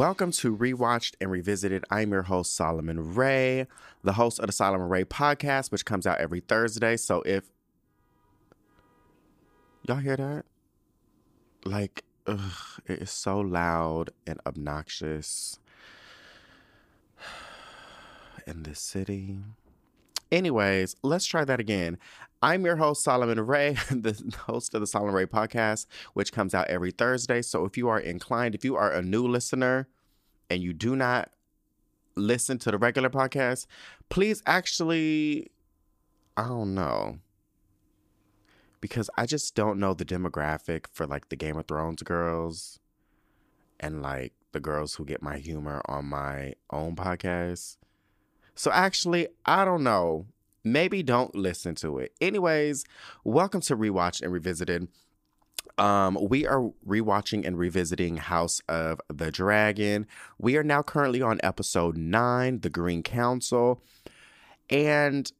Welcome to Rewatched and Revisited. I'm your host, Solomon Ray, the host of the Solomon Ray podcast, which comes out every Thursday. So if y'all hear that, like, ugh, it is so loud and obnoxious in this city. Anyways, let's try that again. I'm your host, Solomon Ray, the host of the Solomon Ray podcast, which comes out every Thursday. So if you are inclined, if you are a new listener and you do not listen to the regular podcast, please actually, I don't know. Because I just don't know the demographic for like the Game of Thrones girls and like the girls who get my humor on my own podcast. So actually, I don't know. Maybe don't listen to it. Anyways, welcome to Rewatch and Revisited. Um, we are rewatching and revisiting House of the Dragon. We are now currently on episode nine, The Green Council. And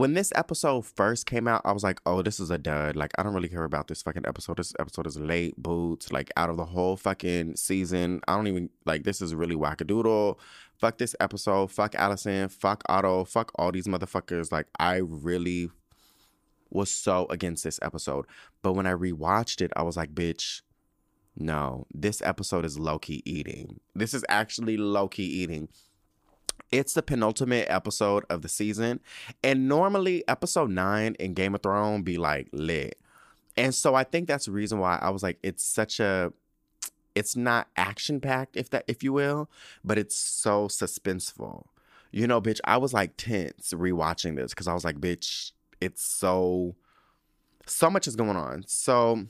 when this episode first came out, I was like, oh, this is a dud. Like, I don't really care about this fucking episode. This episode is late boots. Like, out of the whole fucking season, I don't even, like, this is really wackadoodle. Fuck this episode. Fuck Alicent. Fuck Otto. Fuck all these motherfuckers. Like, I really was so against this episode. But when I rewatched it, I was like, bitch, no, this episode is low key eating. This is actually low key eating. It's the penultimate episode of the season. And normally, episode nine in Game of Thrones be like lit. And so I think that's the reason why I was like, it's such a it's not action packed, if that if you will, but it's so suspenseful. You know, bitch, I was like tense rewatching this because I was like, bitch, it's so so much is going on. So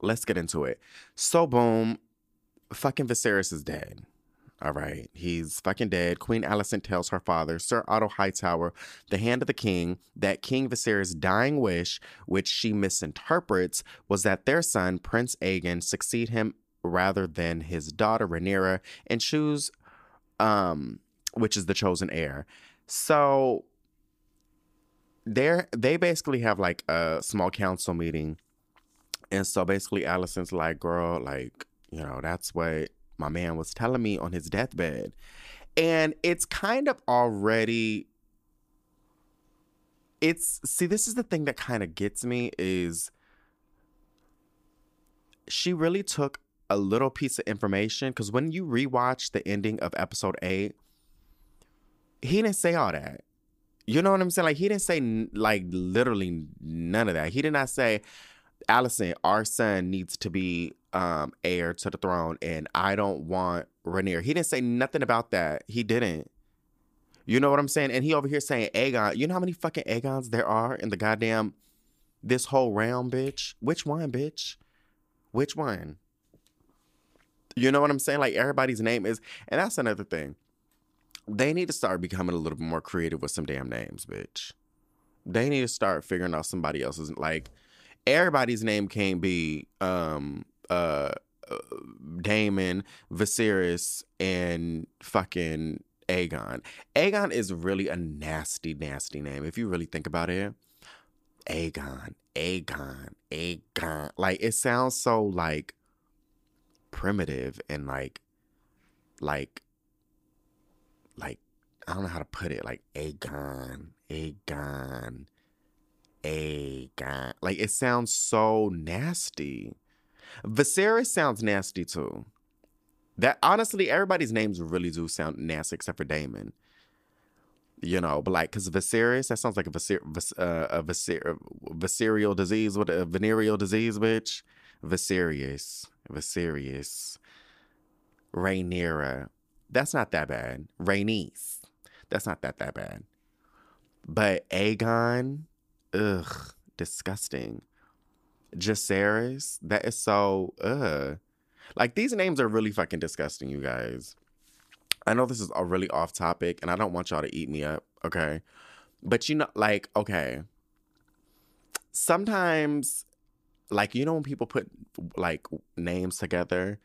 let's get into it. So boom, fucking Viserys is dead. All right, he's fucking dead. Queen Alicent tells her father, Sir Otto Hightower, the hand of the king, that King Viserys' dying wish, which she misinterprets, was that their son, Prince Aegon, succeed him rather than his daughter Rhaenyra and choose, um, which is the chosen heir. So they're they basically have like a small council meeting, and so basically Alicent's like, girl, like you know that's what my man was telling me on his deathbed. And it's kind of already it's see this is the thing that kind of gets me is she really took a little piece of information cuz when you rewatch the ending of episode 8 he didn't say all that. You know what I'm saying? Like he didn't say like literally none of that. He did not say "Alicent, our son needs to be um, heir to the throne, and I don't want Rhaenyra. He didn't say nothing about that. He didn't. You know what I'm saying? And he over here saying Aegon. You know how many fucking Aegons there are in the goddamn this whole realm, bitch? Which one, bitch? Which one? You know what I'm saying? Like everybody's name is, and that's another thing. They need to start becoming a little bit more creative with some damn names, bitch. They need to start figuring out somebody else's like everybody's name can't be um uh, Daemon, Viserys, and fucking Aegon. Aegon is really a nasty, nasty name if you really think about it. Aegon, Aegon, Aegon. Like it sounds so like primitive and like like like I don't know how to put it. Like Aegon, Aegon, Aegon. Like it sounds so nasty. Viserys sounds nasty too. That honestly, everybody's names really do sound nasty except for Daemon. You know, but like, cause Viserys, that sounds like a Viser, uh, a Viser, Viserial disease, what a venereal disease, bitch. Viserys, Viserys, Rhaenyra. That's not that bad. Rhaenys. That's not that that bad. But Aegon, ugh, disgusting. Jacaerys. That is so uh like these names are really fucking disgusting, you guys. I know this is a really off topic and I don't want y'all to eat me up, okay? But you know, like, okay. Sometimes, like, you know, when people put like names together,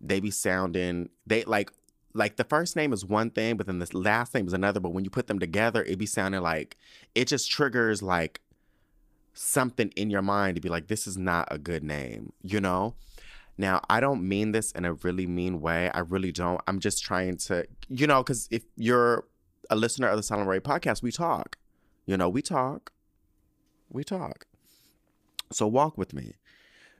they be sounding they like like the first name is one thing, but then the last name is another. But when you put them together, it be sounding like it just triggers like something in your mind to be like, this is not a good name, you know? Now, I don't mean this in a really mean way. I really don't. I'm just trying to, you know, because if you're a listener of the Silent Ray podcast, we talk. You know, we talk. We talk. So walk with me.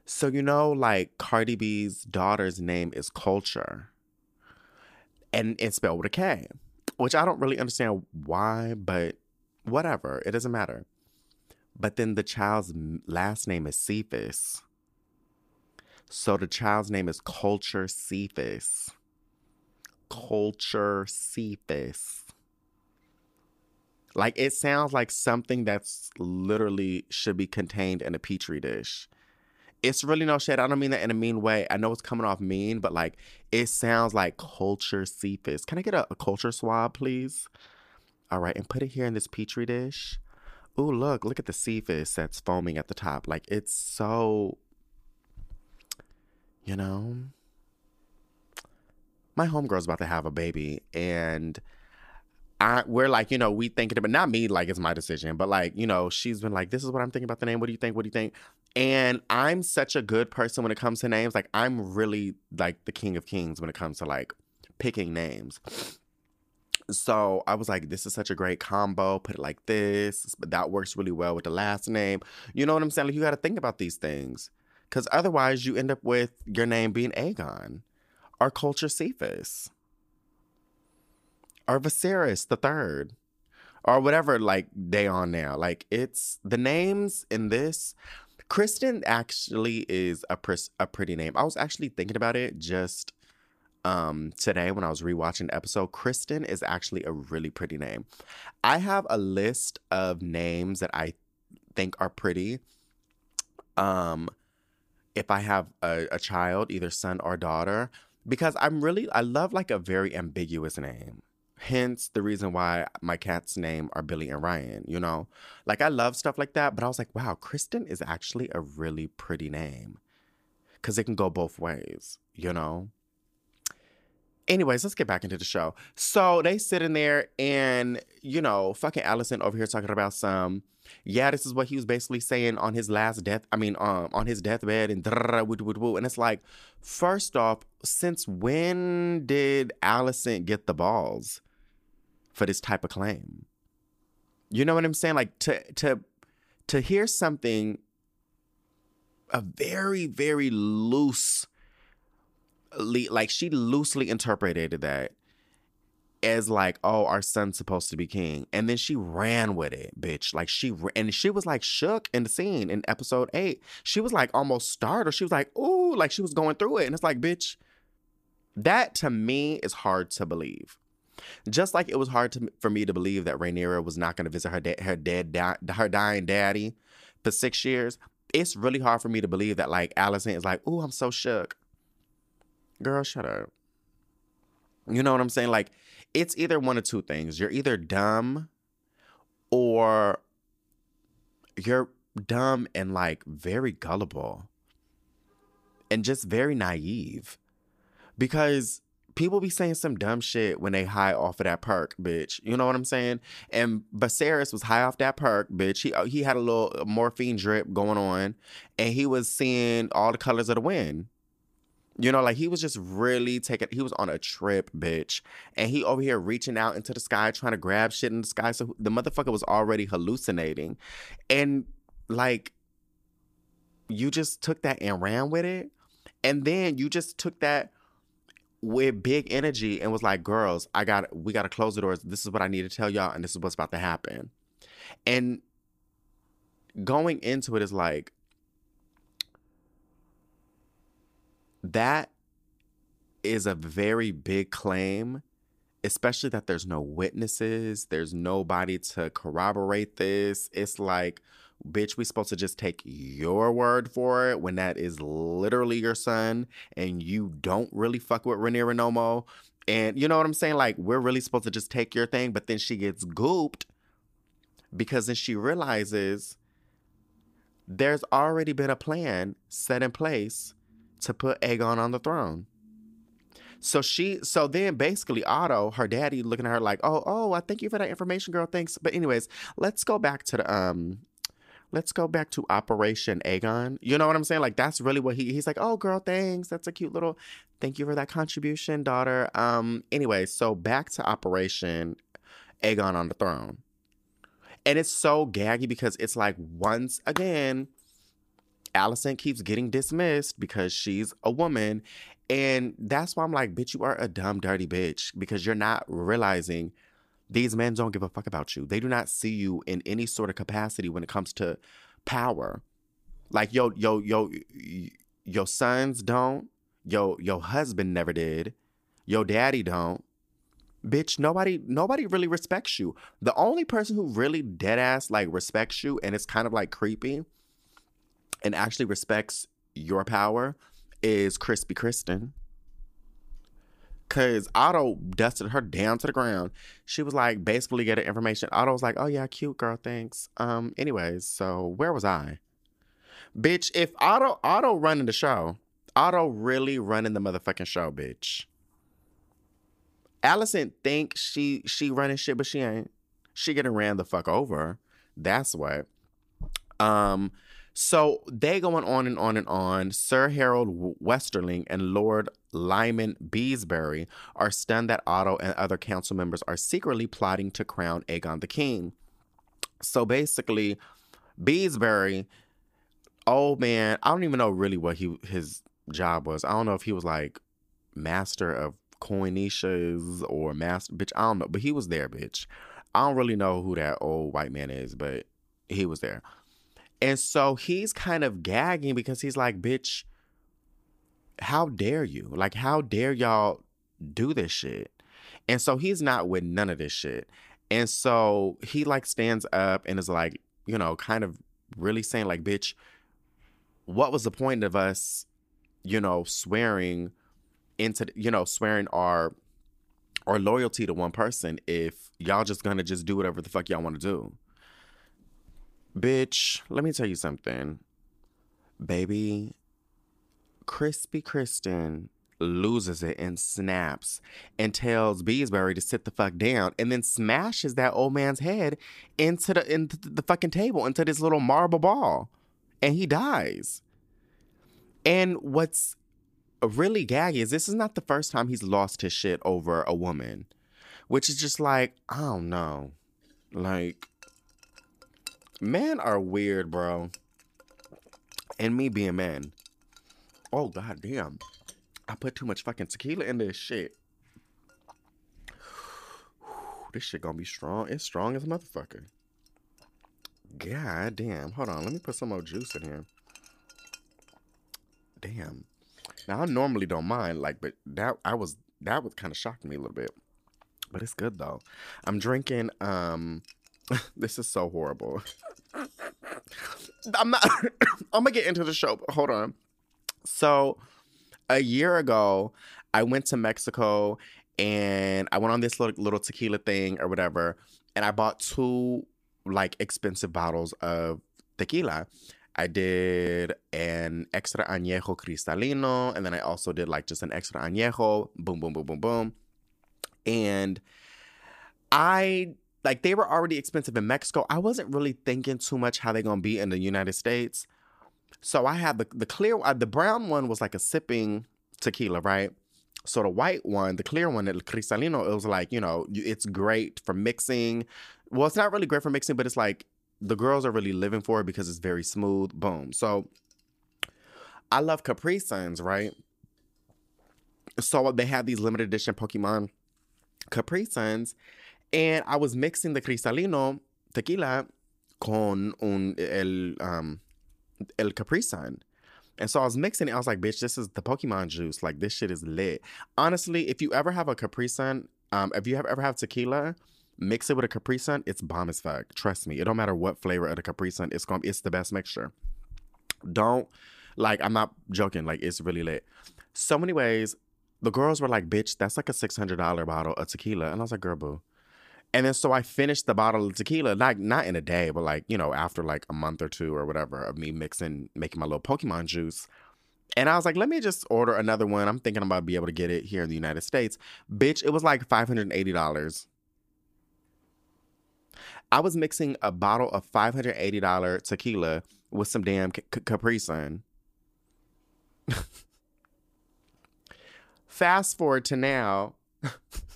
So, you know, like Cardi B's daughter's name is Culture, And it's spelled with a K, which I don't really understand why, but whatever. It doesn't matter. But then the child's last name is Cephas. So the child's name is Culture Cephas. Culture Cephas. Like it sounds like something that's literally should be contained in a petri dish. It's really no shit. I don't mean that in a mean way. I know it's coming off mean, but like it sounds like culture Cephas. Can I get a, a culture swab, please? All right, and put it here in this petri dish. Ooh, look, look at the Cephas that's foaming at the top. Like it's so you know, my homegirl's about to have a baby and I, we're like, you know, we thinking about not me, like it's my decision, but like, you know, she's been like, this is what I'm thinking about the name. What do you think? What do you think? And I'm such a good person when it comes to names. Like, I'm really like the king of kings when it comes to like picking names. So I was like, this is such a great combo. Put it like this. But that works really well with the last name. You know what I'm saying? Like, you got to think about these things. Because otherwise, you end up with your name being Aegon or Culture Cephas or Viserys the third or whatever like they on now. Like it's the names in this. Criston actually is a a pretty name. I was actually thinking about it just um today when I was rewatching the episode. Criston is actually a really pretty name. I have a list of names that I think are pretty. Um if I have a, a child, either son or daughter, because I'm really, I love like a very ambiguous name. Hence the reason why my cat's name are Billy and Ryan, you know? Like I love stuff like that, but I was like, wow, Criston is actually a really pretty name. Cause it can go both ways, you know? Anyways, let's get back into the show. So they sit in there and, you know, fucking Alicent over here talking about some yeah, this is what he was basically saying on his last death. I mean, um, on his deathbed and and it's like, first off, since when did Alicent get the balls for this type of claim? You know what I'm saying? Like to to to hear something a very very loose like she loosely interpreted that as like, oh, our son's supposed to be king, and then she ran with it, bitch. Like she and she was like shook in the scene in episode eight. She was like almost startled. She was like, ooh, like she was going through it, and it's like, bitch, that to me is hard to believe. Just like it was hard to, for me to believe that Rhaenyra was not going to visit her da- her dead da- her dying daddy for six years. It's really hard for me to believe that like Alicent is like, oh, I'm so shook. Girl, shut up. You know what I'm saying? Like it's either one of two things. You're either dumb or you're dumb and like very gullible and just very naive because people be saying some dumb shit when they high off of that perk, bitch. You know what I'm saying? And Viserys was high off that perk, bitch. He uh, he had a little morphine drip going on, and he was seeing all the colors of the wind. You know, like he was just really taking, he was on a trip, bitch. And he over here reaching out into the sky, trying to grab shit in the sky. So the motherfucker was already hallucinating. And like, you just took that and ran with it. And then you just took that with big energy and was like, girls, I got, we got to close the doors. This is what I need to tell y'all. And this is what's about to happen. And going into it is like, that is a very big claim, especially that there's no witnesses, there's nobody to corroborate this. It's like, bitch, we supposed to just take your word for it when that is literally your son and you don't really fuck with Rhaenyra Nomo. And you know what I'm saying? Like, we're really supposed to just take your thing, but then she gets gooped because then she realizes there's already been a plan set in place to put Aegon on the throne. So she, so then basically Otto, her daddy, looking at her like, oh, oh, I thank you for that information, girl. Thanks. But anyways, let's go back to the um, let's go back to Operation Aegon. You know what I'm saying? Like that's really what he he's like, "Oh girl, thanks. That's a cute little thank you for that contribution, daughter." Um anyway, so back to Operation Aegon on the throne. And it's so gaggy because it's like once again Alicent keeps getting dismissed because she's a woman. And that's why I'm like, bitch, you are a dumb, dirty bitch because you're not realizing these men don't give a fuck about you. They do not see you in any sort of capacity when it comes to power. Like yo, yo, yo, your sons don't. Yo, your husband never did. Your daddy don't. Bitch, nobody, nobody really respects you. The only person who really dead ass like respects you, and it's kind of like creepy, and actually respects your power, is Crispy Criston. Cause Otto dusted her down to the ground. She was like basically getting information. Otto was like, "Oh yeah, cute girl, thanks." Um, anyways, so where was I? Bitch, if Otto Otto running the show, Otto really running the motherfucking show, bitch. Alicent think she she running shit, but she ain't. She getting ran the fuck over. That's what. Um, so they going on and on and on. Sir Harrold Westerling and Lord Lyman Beesbury are stunned that Otto and other council members are secretly plotting to crown Aegon the King. So basically, Beesbury, oh man, I don't even know really what he his job was. I don't know if he was like master of coinicias or master bitch. I don't know, but he was there, bitch. I don't really know who that old white man is, but he was there. And so he's kind of gagging because he's like, bitch, how dare you? Like, how dare y'all do this shit? And so he's not with none of this shit. And so he like stands up and is like, you know, kind of really saying, like, bitch, what was the point of us, you know, swearing into, you know, swearing our our loyalty to one person if y'all just gonna just do whatever the fuck y'all want to do? Bitch, let me tell you something. Baby, Crispy Criston loses it and snaps and tells Beesbury to sit the fuck down and then smashes that old man's head into the into the fucking table into this little marble ball and he dies. And what's really gaggy is this is not the first time he's lost his shit over a woman, which is just like, I don't know. Like Men are weird, bro. And me being man. Oh god damn. I put too much fucking tequila in this shit. This shit gonna be strong. It's strong as a motherfucker. God damn. Hold on. Let me put some more juice in here. Damn. Now I normally don't mind, like, but that I was that was kind of shocking me a little bit. But it's good though. I'm drinking um this is so horrible. I'm not. I'm gonna get into the show. But hold on. So, a year ago, I went to Mexico and I went on this little, little tequila thing or whatever, and I bought two like expensive bottles of tequila. I did an extra añejo cristalino, and then I also did like just an extra añejo. Boom, boom, boom, boom, boom. And I like they were already expensive in Mexico. I wasn't really thinking too much how they're gonna be in the United States. So I had the the clear uh, the brown one was like a sipping tequila, right? So the white one, the clear one, el cristalino, it was like you know it's great for mixing. Well, it's not really great for mixing, but it's like the girls are really living for it because it's very smooth. Boom. So I love Capri Suns, right? So they have these limited edition Pokemon Capri Suns and I was mixing the cristalino tequila con un, el, um, el Capri Sun. And so I was mixing it. I was like, bitch, this is the Pokemon juice. Like, this shit is lit. Honestly, if you ever have a Capri Sun, um, if you have ever have tequila, mix it with a Capri Sun, it's bomb as fuck. Trust me. It don't matter what flavor of the Capri Sun, it's going it's the best mixture. Don't like I'm not joking, like it's really lit. So many ways, the girls were like, bitch, that's like a $600 bottle of tequila. And I was like, girl, boo. And then so I finished the bottle of tequila, like not in a day, but like, you know, after like a month or two or whatever of me mixing, making my little Pokemon juice. And I was like, let me just order another one. I'm thinking I'm about to be able to get it here in the United States. Bitch, it was like $580. I was mixing a bottle of $580 tequila with some damn C- Capri Sun. Fast forward to now,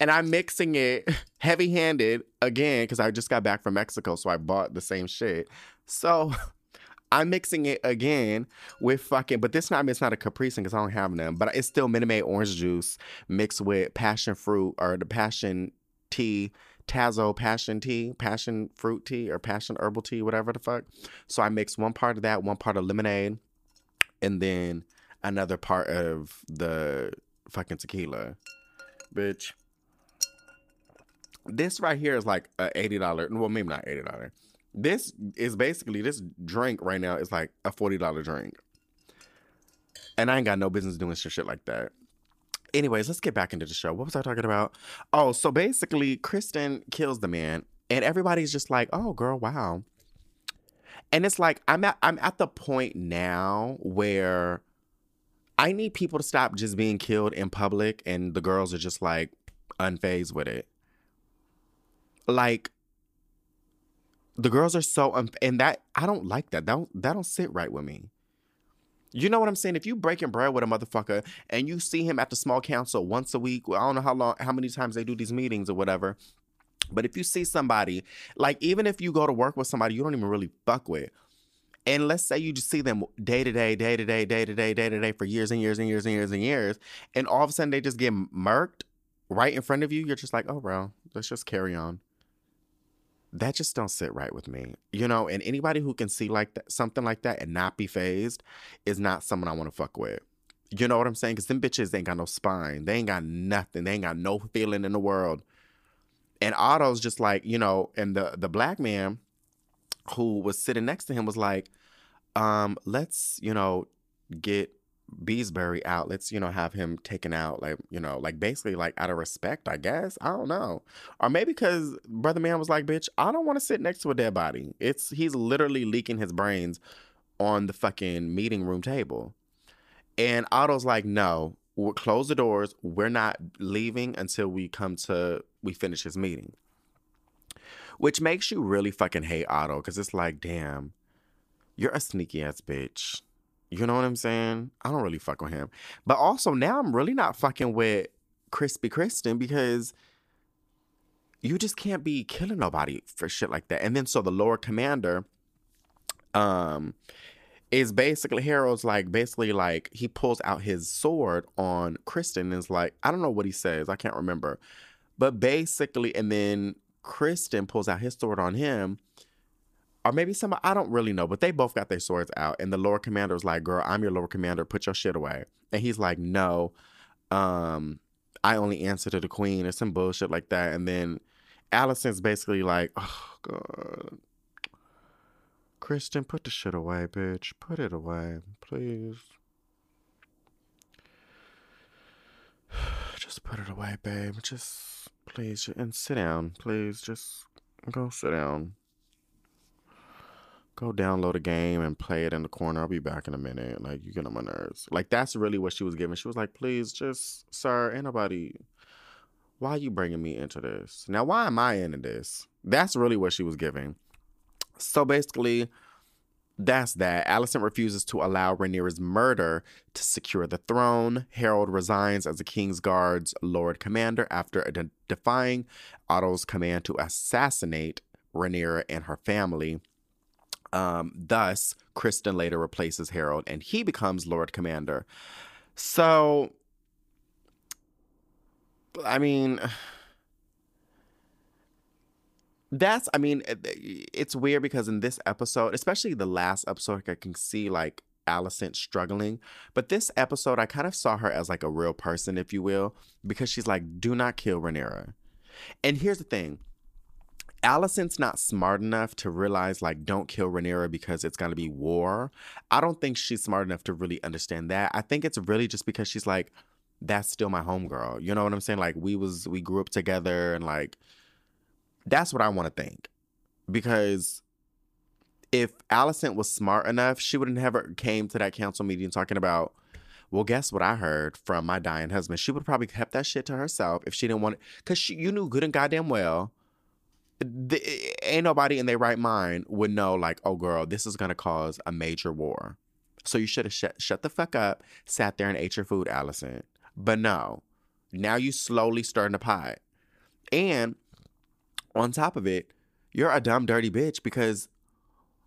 and I'm mixing it heavy handed again because I just got back from Mexico, so I bought the same shit. So I'm mixing it again with fucking, but this time it's not a Capri Sun because I don't have them, but it's still Minute orange juice mixed with passion fruit or the passion tea, Tazo passion tea, passion fruit tea, or passion herbal tea, whatever the fuck. So I mix one part of that, one part of lemonade, and then another part of the fucking tequila. Bitch. This right here is like a $80, well, maybe not $80. This is basically, this drink right now is like a $40 drink. And I ain't got no business doing shit like that. Anyways, let's get back into the show. What was I talking about? Oh, so basically, Criston kills the man, and everybody's just like, "Oh, girl, wow." And it's like I'm at I'm at the point now where I need people to stop just being killed in public, and the girls are just like unfazed with it. Like the girls are so and that I don't like that. That don't that don't sit right with me. You know what I'm saying? If you breaking bread with a motherfucker and you see him at the small council once a week, I don't know how long, how many times they do these meetings or whatever. But if you see somebody, like even if you go to work with somebody you don't even really fuck with, and let's say you just see them day to day, day to day, day to day, day to day for years and years and years and years and years, and all of a sudden they just get murked right in front of you, you're just like, oh, bro, let's just carry on that just don't sit right with me. You know, and anybody who can see like that something like that and not be phased is not someone I want to fuck with. You know what I'm saying? Because them bitches ain't got no spine. They ain't got nothing. They ain't got no feeling in the world. And Otto's just like, you know, and the the black man who was sitting next to him was like, um, let's, you know, get Beesbury out. Let's, you know, have him taken out, like, you know, like basically like out of respect, I guess. I don't know. Or maybe because Brother Man was like, bitch, I don't want to sit next to a dead body. It's he's literally leaking his brains on the fucking meeting room table. And Otto's like, no, we'll close the doors. We're not leaving until we come to we finish his meeting. Which makes you really fucking hate Otto, because it's like, damn, you're a sneaky ass bitch. You know what I'm saying? I don't really fuck with him. But also now I'm really not fucking with Crispy Criston because you just can't be killing nobody for shit like that. And then so the Lord Commander um is basically Harrold's like basically like he pulls out his sword on Criston and is like I don't know what he says, I can't remember. But basically and then Criston pulls out his sword on him or maybe some I don't really know, but they both got their swords out, and the Lord Commander was like, "Girl, I'm your Lord Commander. Put your shit away." And he's like, "No, um, I only answer to the Queen," or some bullshit like that. And then Alicent's basically like, "Oh God, Criston, put the shit away, bitch. Put it away, please." Just put it away, babe. Just please, and sit down, please. Just go sit down go download a game and play it in the corner. I'll be back in a minute. Like you get on my nerves. Like that's really what she was giving. She was like, please, just sir, ain't nobody. Why are you bringing me into this? Now, why am I into this? That's really what she was giving. So basically, that's that. Alicent refuses to allow Rhaenyra's murder to secure the throne. Harrold resigns as the King's Guard's Lord Commander after de- defying Otto's command to assassinate Rhaenyra and her family. Um, thus, Criston later replaces Harrold and he becomes Lord Commander. So, I mean, that's, I mean, it's weird because in this episode, especially the last episode, I can see like Alicent struggling. But this episode, I kind of saw her as like a real person, if you will, because she's like, do not kill Rhaenyra. And here's the thing Alicent's not smart enough to realize like don't kill Rhaenyra because it's gonna be war. I don't think she's smart enough to really understand that. I think it's really just because she's like, that's still my homegirl. You know what I'm saying? Like we was we grew up together and like that's what I want to think. Because if Alicent was smart enough, she would not have came to that council meeting talking about, well, guess what I heard from my dying husband. She would probably kept that shit to herself if she didn't want it. Cause she, you knew good and goddamn well ain't nobody in their right mind would know, like, oh, girl, this is gonna cause a major war. So you should have shut, shut the fuck up, sat there and ate your food, allison But no, now you slowly stirring the pot. And on top of it, you're a dumb, dirty bitch because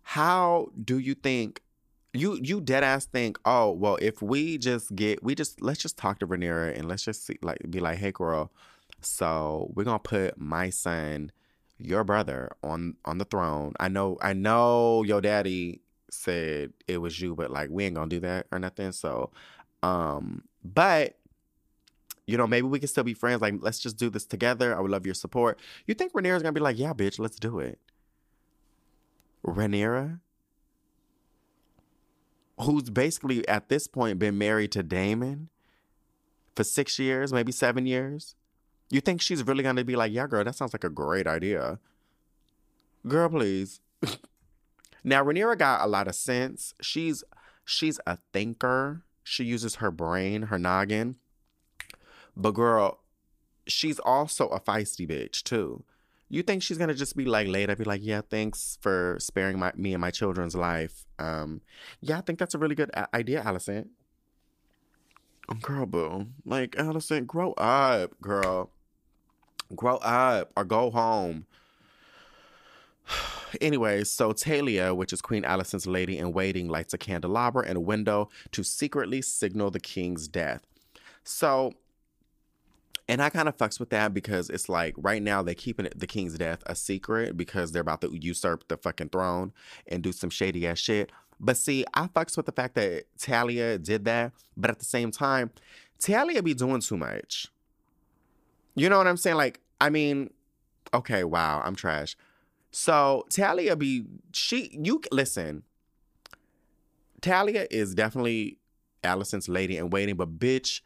how do you think you you dead ass think, oh, well, if we just get we just let's just talk to Rhaenyra and let's just see, like be like, hey girl, so we're gonna put my son, your brother, on on the throne. I know I know your daddy said it was you, but like we ain't gonna do that or nothing. So um, but you know, maybe we can still be friends. Like, let's just do this together. I would love your support. You think Rhaenyra's gonna be like, yeah, bitch, let's do it. Rhaenyra, who's basically at this point been married to Daemon for six years, maybe seven years. You think she's really gonna be like, yeah, girl, that sounds like a great idea. Girl, please. now Rhaenyra got a lot of sense. She's she's a thinker. She uses her brain, her noggin. But girl, she's also a feisty bitch too. You think she's gonna just be like later, be like, yeah, thanks for sparing my me and my children's life. Um, yeah, I think that's a really good a- idea, Alicent. Girl, boo, like Alicent, grow up, girl. Grow up or go home. Anyway, so Talya, which is Queen Alicent's lady in waiting, lights a candelabra in a window to secretly signal the king's death. So and I kind of fucks with that because it's like right now they're keeping the king's death a secret because they're about to usurp the fucking throne and do some shady ass shit. But see, I fucks with the fact that Talya did that, but at the same time, Talya be doing too much. You know what I'm saying? Like, I mean, okay, wow, I'm trash. So Talya be she you listen. Talya is definitely Alicent's lady in waiting, but bitch,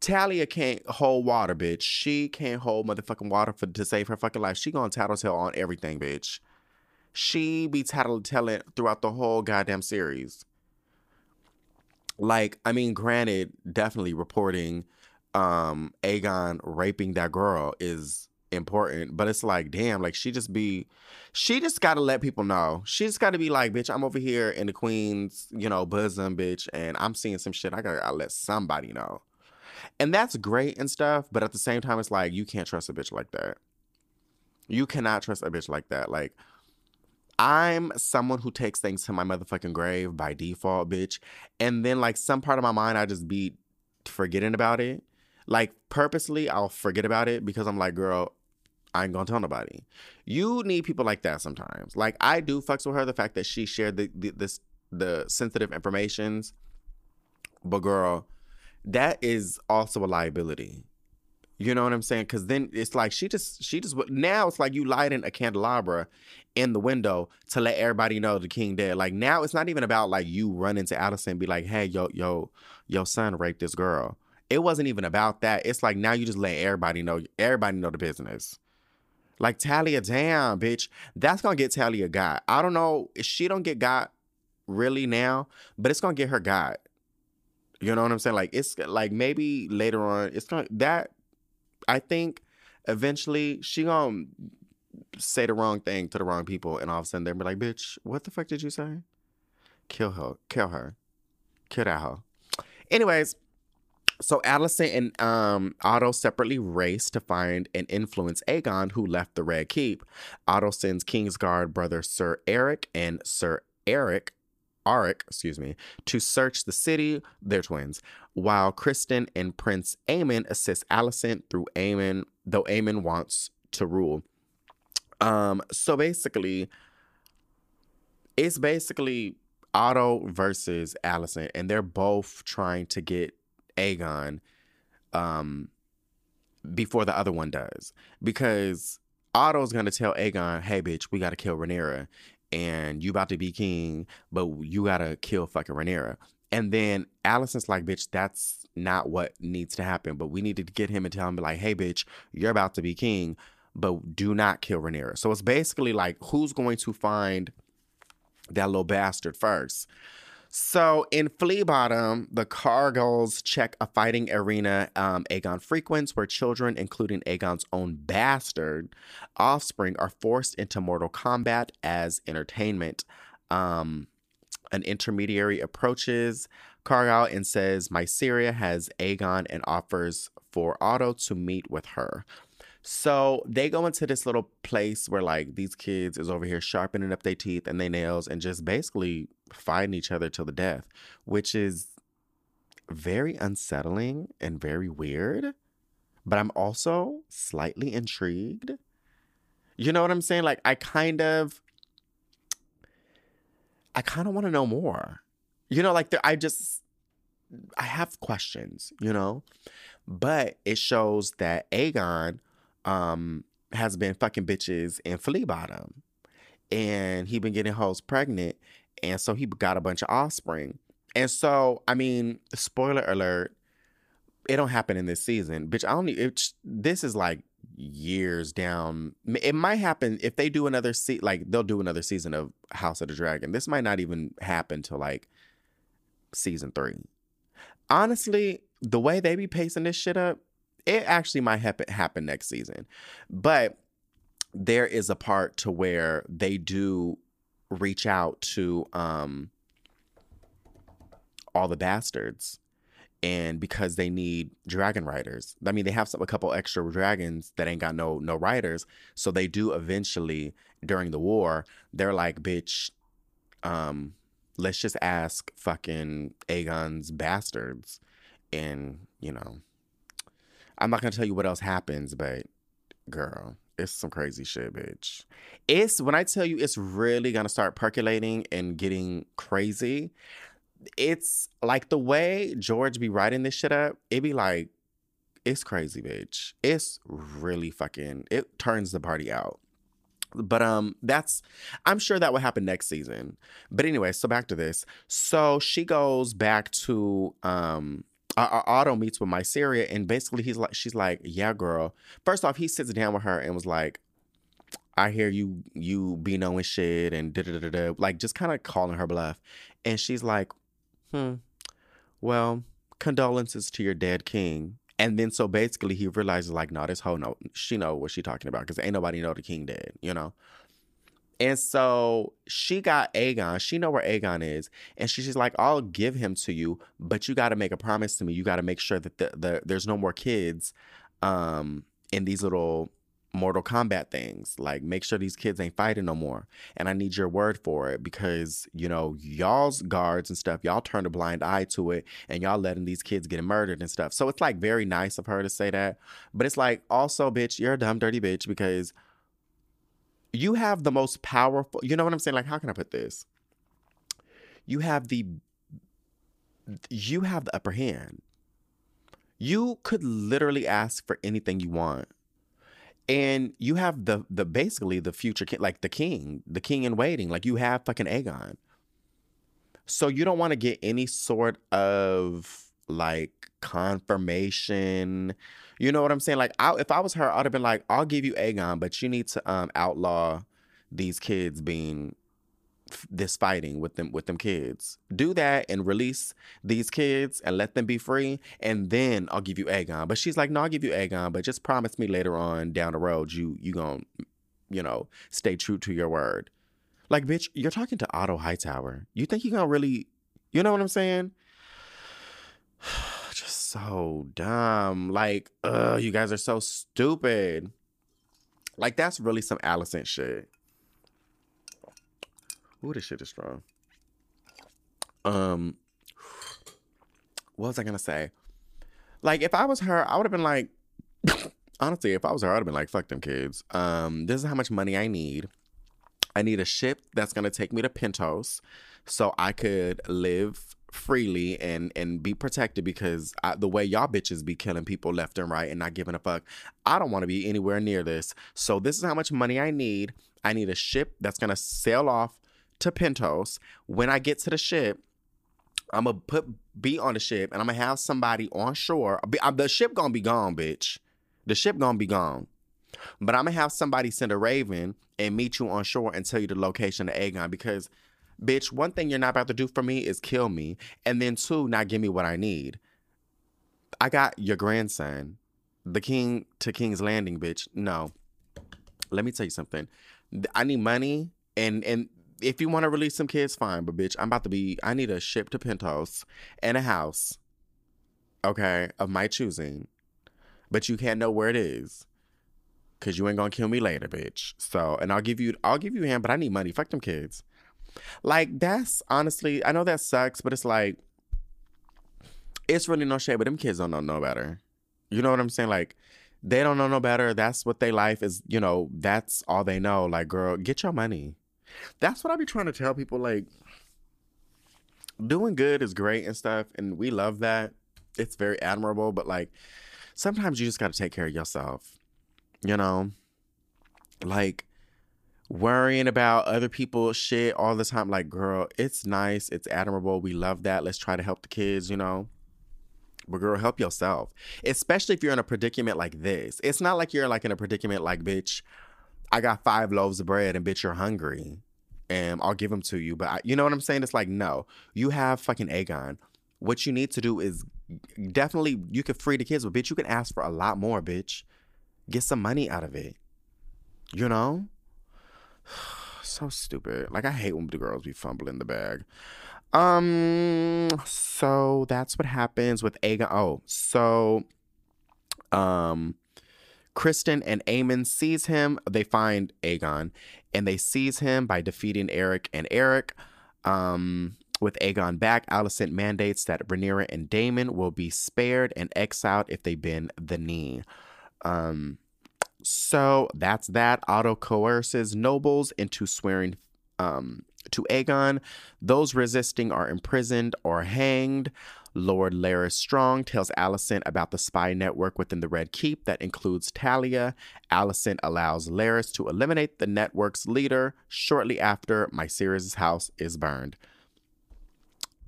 Talya can't hold water, bitch. She can't hold motherfucking water for to save her fucking life. She gonna tattletale on everything, bitch. She be tattletelling throughout the whole goddamn series. Like, I mean, granted, definitely reporting um Aegon raping that girl is important, but it's like, damn, like she just be she just gotta let people know. She just gotta be like, bitch, I'm over here in the queen's, you know, bosom, bitch, and I'm seeing some shit. I gotta, gotta let somebody know. And that's great and stuff, but at the same time, it's like you can't trust a bitch like that. You cannot trust a bitch like that. Like, I'm someone who takes things to my motherfucking grave by default, bitch. And then, like, some part of my mind, I just be forgetting about it. Like, purposely, I'll forget about it because I'm like, girl, I ain't gonna tell nobody. You need people like that sometimes. Like, I do fucks with her, the fact that she shared the, the this the sensitive informations. But girl, that is also a liability. You know what I'm saying? Because then it's like she just she just now it's like you lighting a candelabra in the window to let everybody know the king dead. Like now it's not even about like you run into Addison and be like, hey, yo, yo, your son raped this girl. It wasn't even about that. It's like now you just let everybody know everybody know the business. Like Talya, damn, bitch. That's gonna get Talya got. I don't know. If she don't get got really now, but it's gonna get her got. You know what I'm saying? Like it's like maybe later on it's gonna that I think eventually she gonna say the wrong thing to the wrong people and all of a sudden they'll be like, bitch, what the fuck did you say? Kill her. Kill her. Kill that hoe. Anyways, so Alicent and um, Otto separately race to find and influence Aegon, who left the Red Keep. Otto sends Kingsguard brother Sir Erryk and Sir Erryk Arryk, excuse me, to search the city, they're twins, while Kristen and Prince Aemond assist Alicent through Aemond, though Aemond wants to rule. Um, so basically, it's basically Otto versus Alicent, and they're both trying to get Aegon um before the other one does. Because Otto's gonna tell Aegon, hey bitch, we gotta kill Rhaenyra and you about to be king, but you gotta kill fucking Rhaenyra. And then Alicent's like, bitch, that's not what needs to happen. But we needed to get him and tell him, like, hey, bitch, you're about to be king, but do not kill Rhaenyra. So it's basically like, who's going to find that little bastard first? So in Flea Bottom, the Cargylls check a fighting arena um, Aegon frequents where children, including Aegon's own bastard offspring, are forced into mortal combat as entertainment. Um, an intermediary approaches Cargyll and says "My Mysaria has Aegon and offers for Otto to meet with her. So they go into this little place where like these kids is over here sharpening up their teeth and their nails and just basically fighting each other till the death, which is very unsettling and very weird. But I'm also slightly intrigued. You know what I'm saying? Like I kind of I kind of want to know more. You know, like I just I have questions, you know? But it shows that Aegon um, has been fucking bitches in Flea Bottom. And he been getting hoes pregnant. And so he got a bunch of offspring. And so, I mean, spoiler alert, it don't happen in this season. Bitch, I don't it, this is like years down. It might happen if they do another se- like they'll do another season of House of the Dragon. This might not even happen till like season 3. Honestly, the way they be pacing this shit up, it actually might happen happen next season. But there is a part to where they do reach out to um all the bastards and because they need dragon riders i mean they have some, a couple extra dragons that ain't got no no riders so they do eventually during the war they're like bitch um let's just ask fucking aegon's bastards and you know I'm not gonna tell you what else happens, but girl, it's some crazy shit, bitch. It's when I tell you it's really gonna start percolating and getting crazy. It's like the way George be writing this shit up, it be like, it's crazy, bitch. It's really fucking it turns the party out. But um that's I'm sure that will happen next season. But anyway, so back to this. So she goes back to um our, Otto meets with Mysaria, and basically he's like, she's like, yeah, girl. First off, he sits down with her and was like, I hear you, you be knowing shit, and da da da da, like just kind of calling her bluff, and she's like, hmm, well, condolences to your dead king. And then so basically he realizes like, no, this whole no, she know what she talking about because ain't nobody know the king dead, you know. And so she got Aegon. She know where Aegon is, and she, she's like, "I'll give him to you, but you got to make a promise to me. You got to make sure that the, the there's no more kids, um, in these little Mortal Kombat things. Like, make sure these kids ain't fighting no more. And I need your word for it because you know y'all's guards and stuff. Y'all turned a blind eye to it, and y'all letting these kids get murdered and stuff. So it's like very nice of her to say that, but it's like also, bitch, you're a dumb dirty bitch because." You have the most powerful, you know what I'm saying? Like, how can I put this? You have the you have the upper hand. You could literally ask for anything you want. And you have the the basically the future king, like the king, the king in waiting. Like you have fucking Aegon. So you don't want to get any sort of like confirmation you know what I'm saying? Like, I, if I was her, I'd have been like, I'll give you Aegon, but you need to um, outlaw these kids being this fighting with them with them kids. Do that and release these kids and let them be free, and then I'll give you Aegon. But she's like, no, I'll give you Aegon, but just promise me later on down the road you you gonna you know stay true to your word. Like, bitch, you're talking to Otto Hightower. You think you gonna really, you know what I'm saying? So dumb. Like, ugh, you guys are so stupid. Like, that's really some Alicent shit. Ooh, this shit is strong. Um, what was I gonna say? Like, if I was her, I would have been like, honestly, if I was her, I'd have been like, fuck them kids. Um, this is how much money I need. I need a ship that's gonna take me to Pentos so I could live freely and and be protected because I, the way y'all bitches be killing people left and right and not giving a fuck i don't want to be anywhere near this. So this is how much money i need. I need a ship that's gonna sail off to pentos when i get to the ship i'm gonna put be on the ship and i'm gonna have somebody on shore. Uh, the ship gonna be gone bitch. The ship gonna be gone. But i'm gonna have somebody send a raven and meet you on shore and tell you the location of aegon because Bitch, one thing you're not about to do for me is kill me. And then two, not give me what I need. I got your grandson, the king to King's Landing, bitch. No. Let me tell you something. I need money and and if you want to release some kids, fine. But bitch, I'm about to be I need a ship to Pentos and a house. Okay, of my choosing. But you can't know where it is. Cause you ain't gonna kill me later, bitch. So and I'll give you I'll give you him, but I need money. Fuck them kids. Like that's honestly, I know that sucks, but it's like it's really no shade, but them kids don't know no better. You know what I'm saying? Like they don't know no better. That's what their life is, you know, that's all they know. Like, girl, get your money. That's what I be trying to tell people. Like, doing good is great and stuff, and we love that. It's very admirable, but like sometimes you just gotta take care of yourself. You know? Like worrying about other people's shit all the time. Like, girl, it's nice, it's admirable. We love that. Let's try to help the kids, you know. But girl, help yourself. Especially if you're in a predicament like this. It's not like you're like in a predicament like, bitch, I got five loaves of bread and bitch, you're hungry. And I'll give them to you. But I, you know what I'm saying? It's like, no, you have fucking Aegon. What you need to do is definitely, you can free the kids, but bitch, you can ask for a lot more, bitch. Get some money out of it. You know? so stupid. Like, I hate when the girls be fumbling the bag. Um, so that's what happens with Aegon. Oh, so um Criston and Aemond seize him. They find Aegon and they seize him by defeating Erryk and Arryk. Um, with Aegon back, Alicent mandates that Rhaenyra and Daemon will be spared and exiled if they bend the knee. Um, so that's that. Otto coerces nobles into swearing um, to Aegon. Those resisting are imprisoned or hanged. Lord Larys Strong tells Alicent about the spy network within the Red Keep that includes Talya. Alicent allows Larys to eliminate the network's leader shortly after Mysaria's house is burned.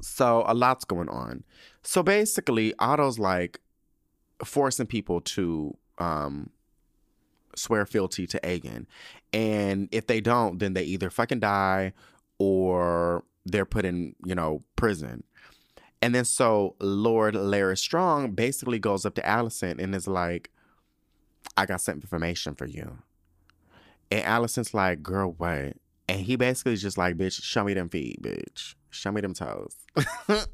So a lot's going on. So basically, Otto's like forcing people to um, swear fealty to Aegon. And if they don't, then they either fucking die or they're put in, you know, prison. And then so Lord Larys Strong basically goes up to Alicent and is like, I got some information for you. And Alicent's like, girl, what? And he basically is just like, bitch, show me them feet, bitch. Show me them toes.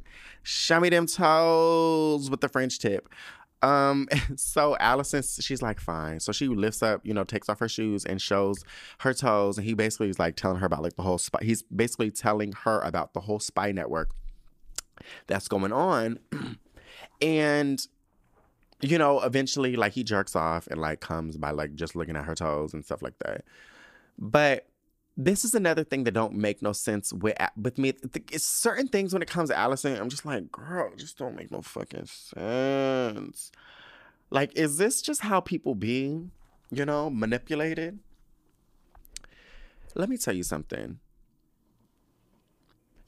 show me them toes with the French tip. Um, so Alicent, she's like, fine. So she lifts up, you know, takes off her shoes and shows her toes. And he basically is like telling her about like the whole spy. He's basically telling her about the whole spy network that's going on. and, you know, eventually like he jerks off and like comes by like just looking at her toes and stuff like that. But this is another thing that don't make no sense with with me. It's certain things when it comes to Alicent, I'm just like, girl, just don't make no fucking sense. Like, is this just how people be, you know, manipulated? Let me tell you something.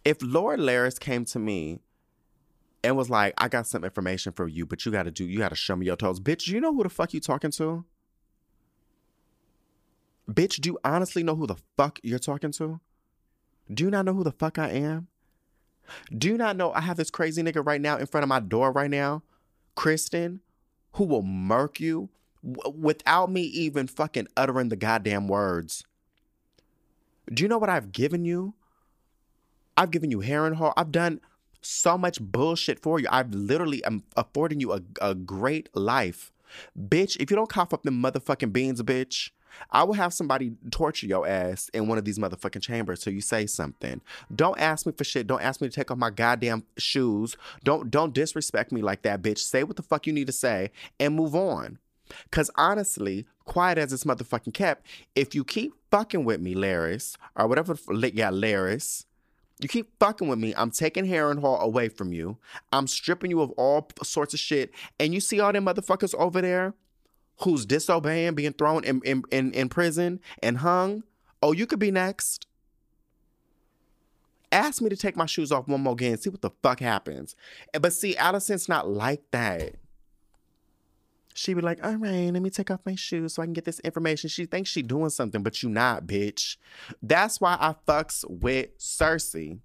If Lord Larys came to me and was like, I got some information for you, but you gotta do, you gotta show me your toes. Bitch, you know who the fuck you talking to? Bitch, do you honestly know who the fuck you're talking to? Do you not know who the fuck I am? Do you not know I have this crazy nigga right now in front of my door right now, Criston, who will murk you w- without me even fucking uttering the goddamn words? Do you know what I've given you? I've given you Harrenhal. I've done so much bullshit for you. I've literally um, am affording you a, a great life. Bitch, if you don't cough up the motherfucking beans, bitch, I will have somebody torture your ass in one of these motherfucking chambers till you say something. Don't ask me for shit. Don't ask me to take off my goddamn shoes. Don't don't disrespect me like that, bitch. Say what the fuck you need to say and move on. Cause honestly, quiet as this motherfucking kept, if you keep fucking with me, Larys, or whatever, yeah, Larys, you keep fucking with me. I'm taking Harrenhal away from you. I'm stripping you of all sorts of shit. And you see all them motherfuckers over there? Who's disobeying, being thrown in, in, in, in prison and hung, oh, you could be next. Ask me to take my shoes off one more again, see what the fuck happens. But see, Alicent's not like that. She'd be like, all right, let me take off my shoes so I can get this information. She thinks she doing something, but you not, bitch. That's why I fucks with Cersei.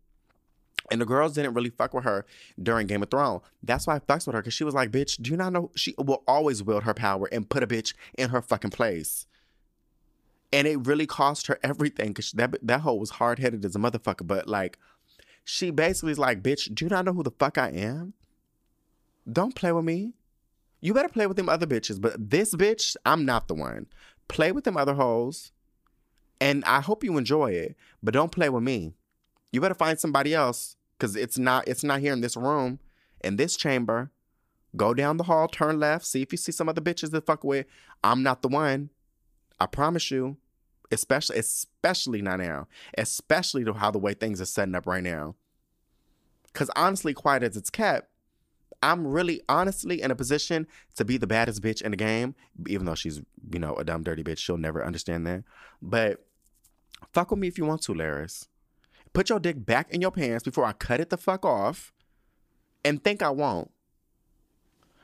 And the girls didn't really fuck with her during Game of Thrones. That's why I fucks with her, because she was like, bitch, do you not know she will always wield her power and put a bitch in her fucking place. And it really cost her everything, because that, that hoe was hard headed as a motherfucker. But like, she basically is like, bitch, do you not know who the fuck I am? Don't play with me. You better play with them other bitches, but this bitch, I'm not the one. Play with them other hoes, and I hope you enjoy it, but don't play with me. You better find somebody else, cause it's not it's not here in this room, in this chamber. Go down the hall, turn left, see if you see some other bitches to fuck with. I'm not the one. I promise you. Especially, especially not now. Especially to how the way things are setting up right now. Cause honestly, quiet as it's kept, I'm really honestly in a position to be the baddest bitch in the game, even though she's, you know, a dumb, dirty bitch. She'll never understand that. But fuck with me if you want to, Larys. Put your dick back in your pants before I cut it the fuck off and think I won't.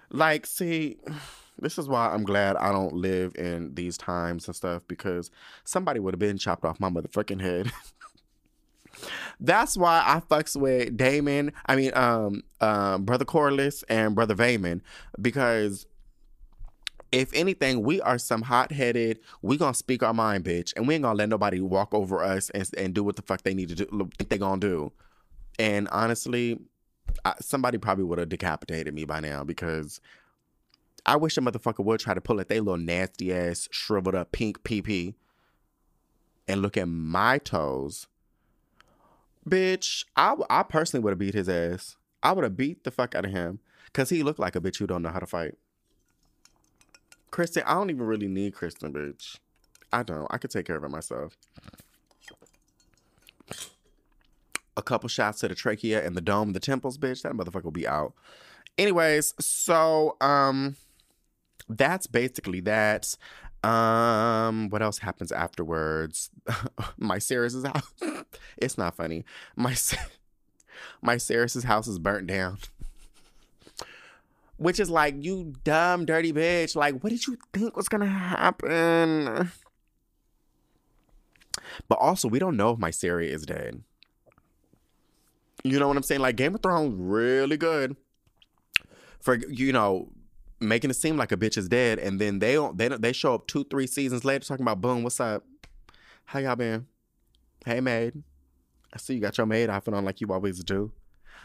Like, see, this is why I'm glad I don't live in these times and stuff because somebody would have been chopped off my motherfucking head. That's why I fucks with Daemon, I mean, um, um, brother Corlys and brother Vaemond because if anything, we are some hot headed. We gonna speak our mind, bitch, and we ain't gonna let nobody walk over us and, and do what the fuck they need to do. Think they gonna do. And honestly, I, somebody probably would have decapitated me by now because I wish a motherfucker would try to pull at they little nasty ass shriveled up pink PP and look at my toes Bitch, I, I personally would have beat his ass. I would have beat the fuck out of him because he looked like a bitch who don't know how to fight. Criston, I don't even really need Criston, bitch. I don't. I could take care of it myself. A couple shots to the trachea and the dome, the temples, bitch. That motherfucker will be out. Anyways, so um, that's basically that. Um, what else happens afterwards? Mysaria's house. it's not funny. My Mysaria's house is burnt down. Which is like, you dumb, dirty bitch. Like, what did you think was gonna happen? But also, we don't know if Mysaria is dead. You know what I'm saying? Like, Game of Thrones really good for you know making it seem like a bitch is dead, and then they don't they don't, they show up two three seasons later talking about boom, what's up? How y'all been? Hey maid, I see you got your maid outfit on like you always do.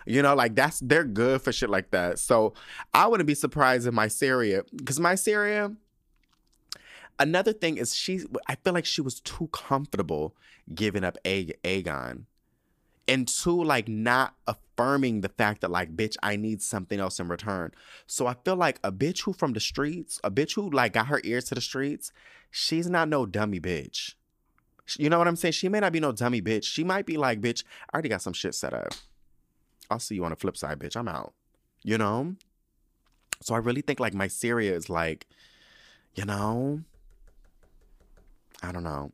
You know, like that's they're good for shit like that. So I wouldn't be surprised if Mysaria, because Mysaria. Another thing is she. I feel like she was too comfortable giving up Aegon and two like not affirming the fact that like bitch i need something else in return so i feel like a bitch who from the streets a bitch who like got her ears to the streets she's not no dummy bitch you know what i'm saying she may not be no dummy bitch she might be like bitch i already got some shit set up i'll see you on the flip side bitch i'm out you know so i really think like Mysaria is like you know i don't know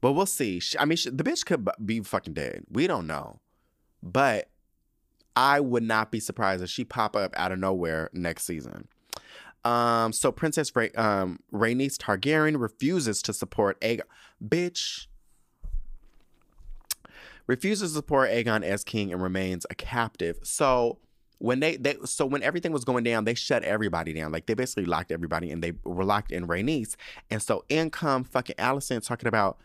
but we'll see. I mean, the bitch could be fucking dead. We don't know. But I would not be surprised if she pop up out of nowhere next season. Um, so Princess Ray, um, Rhaenys Targaryen refuses to support Aegon. Bitch. Refuses to support Aegon as king and remains a captive. So when they, they so when everything was going down, they shut everybody down. Like they basically locked everybody and they were locked in Rhaenys. And so in come fucking Alicent talking about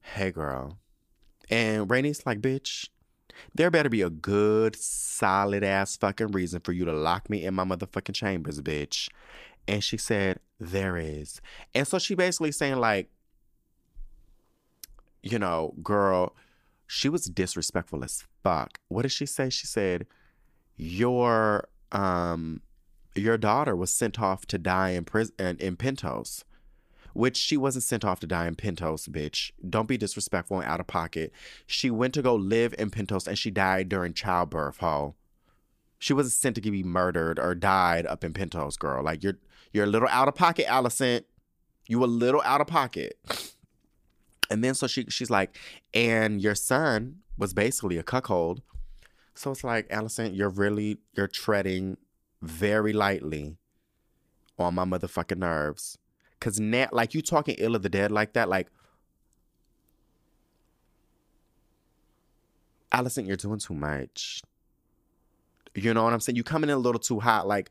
hey girl. And Rhaenys like, bitch, there better be a good, solid ass fucking reason for you to lock me in my motherfucking chambers, bitch. And she said, there is. And so she basically saying, like, you know, girl, she was disrespectful as fuck. What did she say? She said, Your um your daughter was sent off to die in prison in Pentos which she wasn't sent off to die in Pentos, bitch. Don't be disrespectful and out of pocket. She went to go live in Pentos and she died during childbirth, ho. She wasn't sent to be murdered or died up in Pentos, girl. Like you're you're a little out of pocket, Alicent. You a little out of pocket. And then so she she's like, and your son was basically a cuckold. So it's like, Alicent, you're really you're treading very lightly on my motherfucking nerves. Cause now, like you talking ill of the dead like that, like Alicent, you're doing too much. You know what I'm saying? You coming in a little too hot. Like,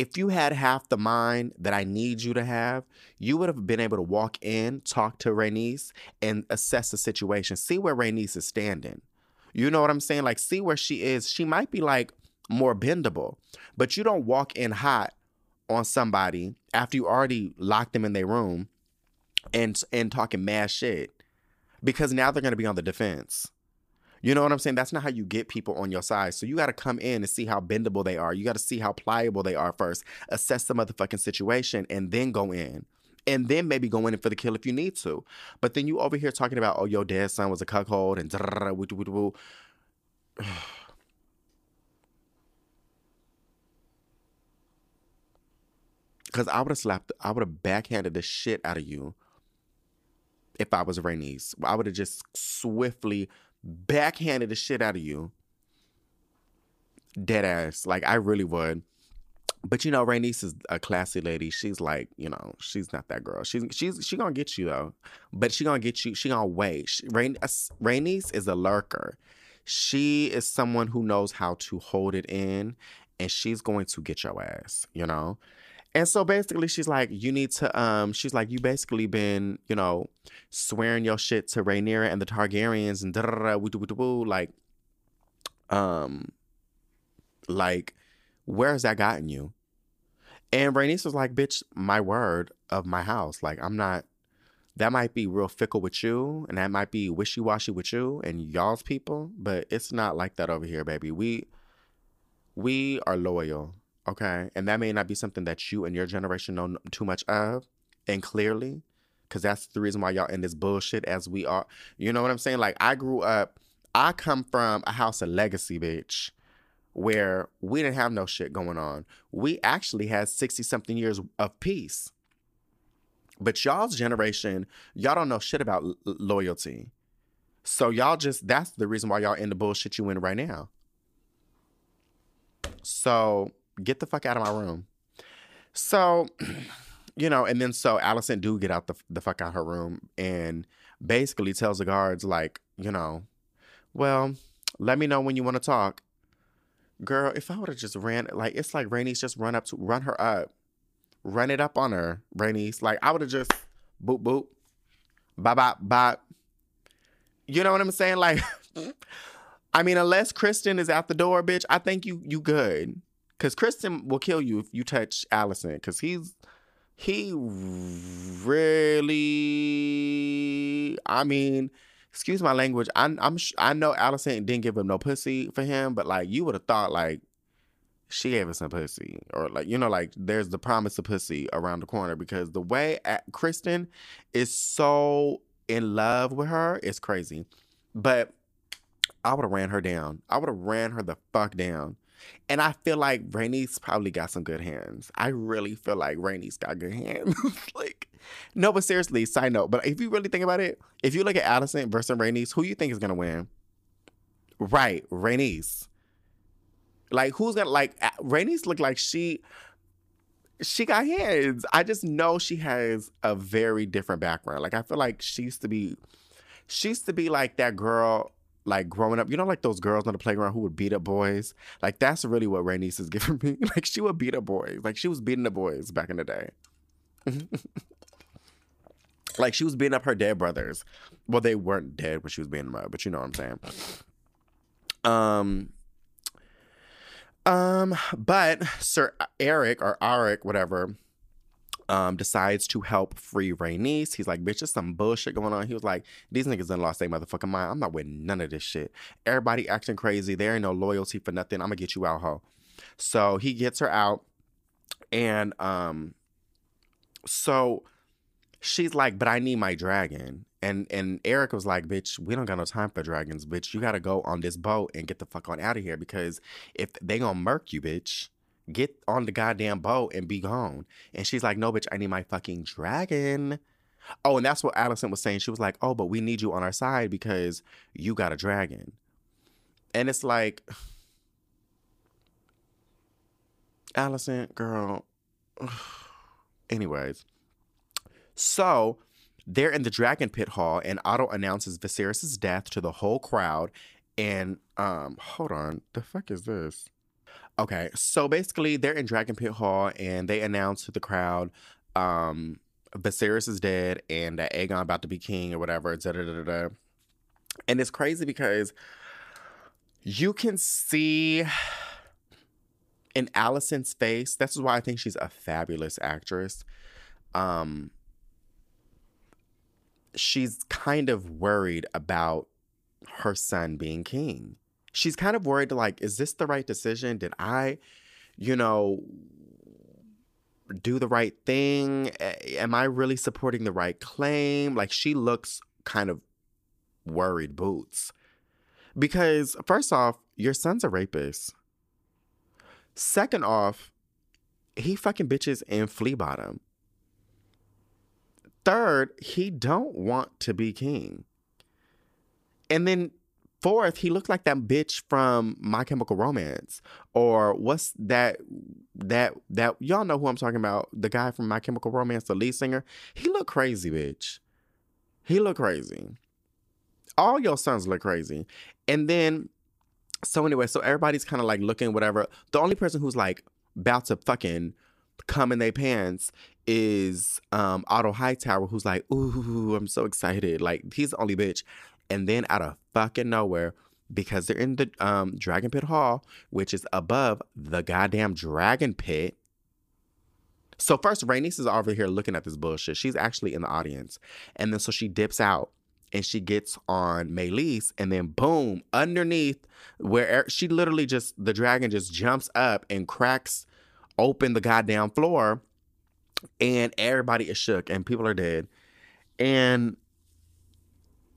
if you had half the mind that I need you to have, you would have been able to walk in, talk to Rhaenys, and assess the situation. See where Rhaenys is standing. You know what I'm saying? Like, see where she is. She might be like more bendable, but you don't walk in hot on somebody after you already locked them in their room and and talking mad shit because now they're going to be on the defense. You know what I'm saying? That's not how you get people on your side. So you got to come in and see how bendable they are. You got to see how pliable they are first. Assess the motherfucking situation and then go in. And then maybe go in for the kill if you need to. But then you over here talking about, oh, your dad's son was a cuckold and Because I would have slapped, I would have backhanded the shit out of you if I was Rhaenys. I would have just swiftly backhanded the shit out of you. Dead ass. Like, I really would. But you know, Rhaenys is a classy lady. She's like, you know, she's not that girl. She's she's she gonna get you though, but she gonna get you. She gonna wait. She, Rain, uh, Rhaenys is a lurker. She is someone who knows how to hold it in, and she's going to get your ass. You know, and so basically, she's like, you need to, um, she's like, you basically been, you know, swearing your shit to Rhaenyra and the Targaryens and da da da, like, um, like, where has that gotten you? And Rhaenys was like, bitch, my word of my house. Like, I'm not, that might be real fickle with you and that might be wishy washy with you and y'all's people, but it's not like that over here, baby. We, we are loyal Okay. And that may not be something that you and your generation know too much of and clearly, because that's the reason why y'all in this bullshit as we are. You know what I'm saying? Like, I grew up, I come from a house of legacy, bitch, where we didn't have no shit going on. We actually had 60 something years of peace. But y'all's generation, y'all don't know shit about l- loyalty. So y'all just, that's the reason why y'all in the bullshit you in right now. So get the fuck out of my room. So, you know, and then so Alicent do get out the, the fuck out her room and basically tells the guards, like, you know, well, let me know when you want to talk. Girl, if I would have just ran, like, it's like Rhaenys just run up to, run her up, run it up on her, Rhaenys. Like, I would have just boop, boop, bop, bop, bop. You know what I'm saying? Like, I mean, unless Criston is out the door, bitch, I think you you good. Because Criston will kill you if you touch Alicent. Because he's he really. I mean, excuse my language. I, I'm I know Alicent didn't give him no pussy for him, but like you would have thought like she gave us some pussy or like you know like there's the promise of pussy around the corner because the way Criston is so in love with her is crazy. But I would have ran her down. I would have ran her the fuck down. And I feel like Rhaenys probably got some good hands. I really feel like Rhaenys got good hands. like, no, but seriously, side note. But if you really think about it, if you look at Alicent versus Rhaenys, who you think is gonna win? Right, Rhaenys. Like, who's gonna like Rhaenys? look like she she got hands. I just know she has a very different background. Like I feel like she used to be she used to be like that girl like growing up, you know, like those girls on the playground who would beat up boys. Like that's really what Rhaenys is giving me. Like she would beat up boys. Like she was beating the boys back in the day. like she was beating up her dead brothers. Well, they weren't dead when she was beating them up, but you know what I'm saying. Um. Um, but Sir Erryk or Arryk, whatever, um, decides to help free Rhaenys. He's like, bitch, there's some bullshit going on. He was like, these niggas done lost their motherfucking mind. I'm not with none of this shit. Everybody acting crazy. There ain't no loyalty for nothing. I'm gonna get you out, ho. So he gets her out, and um, so she's like, but I need my dragon. And and Erryk was like, bitch, we don't got no time for dragons, bitch. You gotta go on this boat and get the fuck on out of here because if they gonna murk you, bitch, Get on the goddamn boat and be gone. And she's like, no, bitch, I need my fucking dragon. Oh, and that's what Alicent was saying. She was like, oh, but we need you on our side because you got a dragon. And it's like, Alicent, girl, anyways, so they're in the Dragon Pit Hall, and Otto announces Viserys' death to the whole crowd. And um, hold on, the fuck is this? Okay, so basically they're in Dragon Pit Hall, and they announce to the crowd, um, Viserys is dead, and that Aegon about to be king or whatever. Da, da, da, da. And it's crazy because you can see in Alicent's face. This is why I think she's a fabulous actress. Um, she's kind of worried about her son being king. She's kind of worried, like, is this the right decision? Did I, you know, do the right thing? Am I really supporting the right claim? Like, she looks kind of worried boots. Because, first off, your son's a rapist. Second off, he fucking bitches in flea bottom. Third, he don't want to be king. And then fourth, he looked like that bitch from My Chemical Romance. Or what's that that that y'all know who I'm talking about? The guy from My Chemical Romance, the lead singer. He looked crazy, bitch. He looked crazy. All your sons look crazy. And then so anyway, so everybody's kind of like looking whatever. The only person who's like about to fucking come in their pants is um Otto Hightower, who's like, ooh, I'm so excited. Like he's the only bitch. And then out of fucking nowhere, because they're in the um Dragon Pit Hall, which is above the goddamn Dragon Pit. So first, Rhaenys is over here looking at this bullshit. She's actually in the audience, and then so she dips out and she gets on Meleys, and then boom, underneath where she literally just the dragon just jumps up and cracks open the goddamn floor and everybody is shook and people are dead. And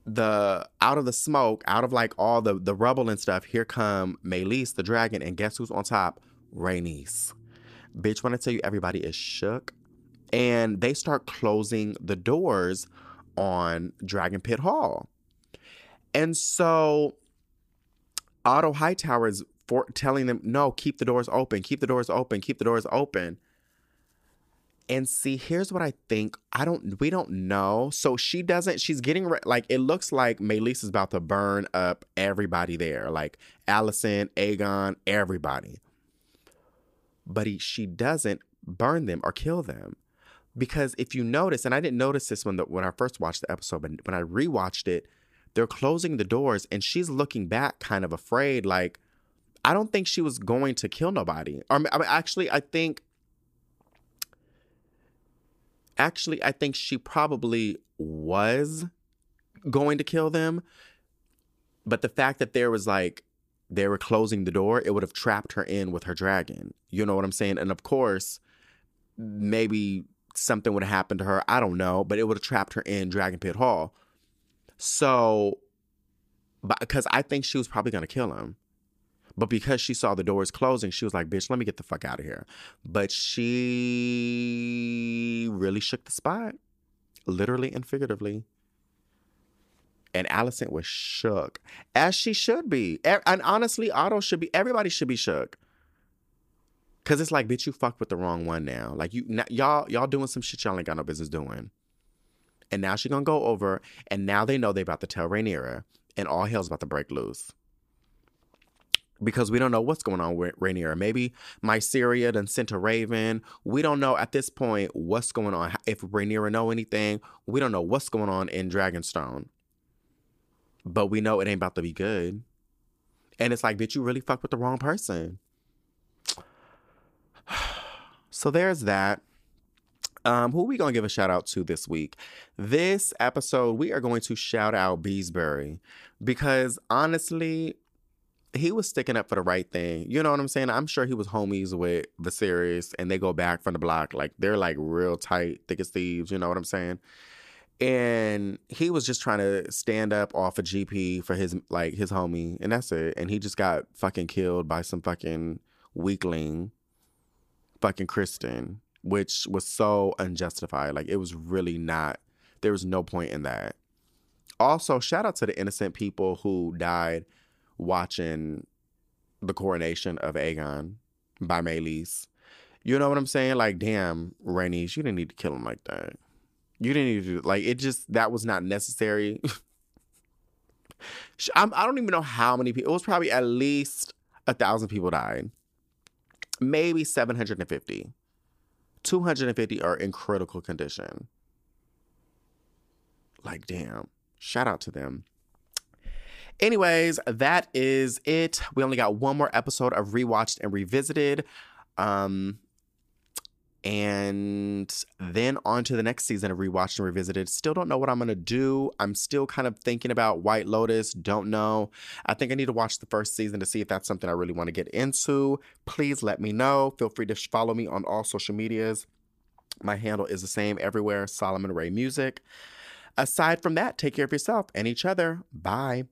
the out of the smoke, out of like all the the rubble and stuff, here come Meleys the dragon, and guess who's on top? Rhaenys. Bitch, when I tell you everybody is shook, and they start closing the doors on Dragon Pit Hall, and so Otto Hightower is for telling them, no, keep the doors open, keep the doors open, keep the doors open. And see, here's what I think. I don't, we don't know. So she doesn't, she's getting, re- like, it looks like Meleys is about to burn up everybody there, like Alicent, Aegon, everybody. But he, she doesn't burn them or kill them. Because if you notice, and I didn't notice this when the, when I first watched the episode, but when I rewatched it, they're closing the doors and she's looking back kind of afraid like I don't think she was going to kill nobody. Or I mean, actually I think actually I think she probably was going to kill them. But the fact that there was like they were closing the door, it would have trapped her in with her dragon. You know what I'm saying? And of course, maybe something would have happened to her. I don't know, but it would have trapped her in Dragon Pit Hall. So, because I think she was probably going to kill him. But because she saw the doors closing, she was like, bitch, let me get the fuck out of here. But she really shook the spot, literally and figuratively. And Alicent was shook, as she should be. And honestly, Otto should be, everybody should be shook. Cause it's like, bitch, you fucked with the wrong one now. Like you, now, y'all, y'all doing some shit y'all ain't got no business doing. And now she's gonna go over, and now they know they about to tell Rhaenyra, and all hell's about to break loose. Because we don't know what's going on with Rhaenyra. Maybe Mysaria done sent a raven. We don't know at this point what's going on. If Rhaenyra know anything, we don't know what's going on in Dragonstone. But we know it ain't about to be good. And it's like, bitch, you really fucked with the wrong person. so there's that. Um, who we gonna give a shout out to this week? This episode, we are going to shout out Beesbury because honestly, he was sticking up for the right thing. You know what I'm saying? I'm sure he was homies with Viserys and they go back from the block. Like they're like real tight, thick as thieves, you know what I'm saying? And he was just trying to stand up off a GP for his like his homie, and that's it. And he just got fucking killed by some fucking weakling, fucking Criston, which was so unjustified. Like it was really not, there was no point in that. Also, shout out to the innocent people who died watching the coronation of Aegon by Meleys. You know what I'm saying? Like, damn, Rhaenys, you didn't need to kill him like that. You didn't need to do like it. Just that was not necessary. I'm, I don't even know how many people. It was probably at least a thousand people died. Maybe 750. 250 are in critical condition. Like, damn. Shout out to them. Anyways, that is it. We only got one more episode of Rewatched and Revisited. Um, and then on to the next season of Rewatched and Revisited. Still don't know what I'm going to do. I'm still kind of thinking about White Lotus. Don't know. I think I need to watch the first season to see if that's something I really want to get into. Please let me know. Feel free to follow me on all social medias. My handle is the same everywhere Solomon Ray Music. Aside from that, take care of yourself and each other. Bye.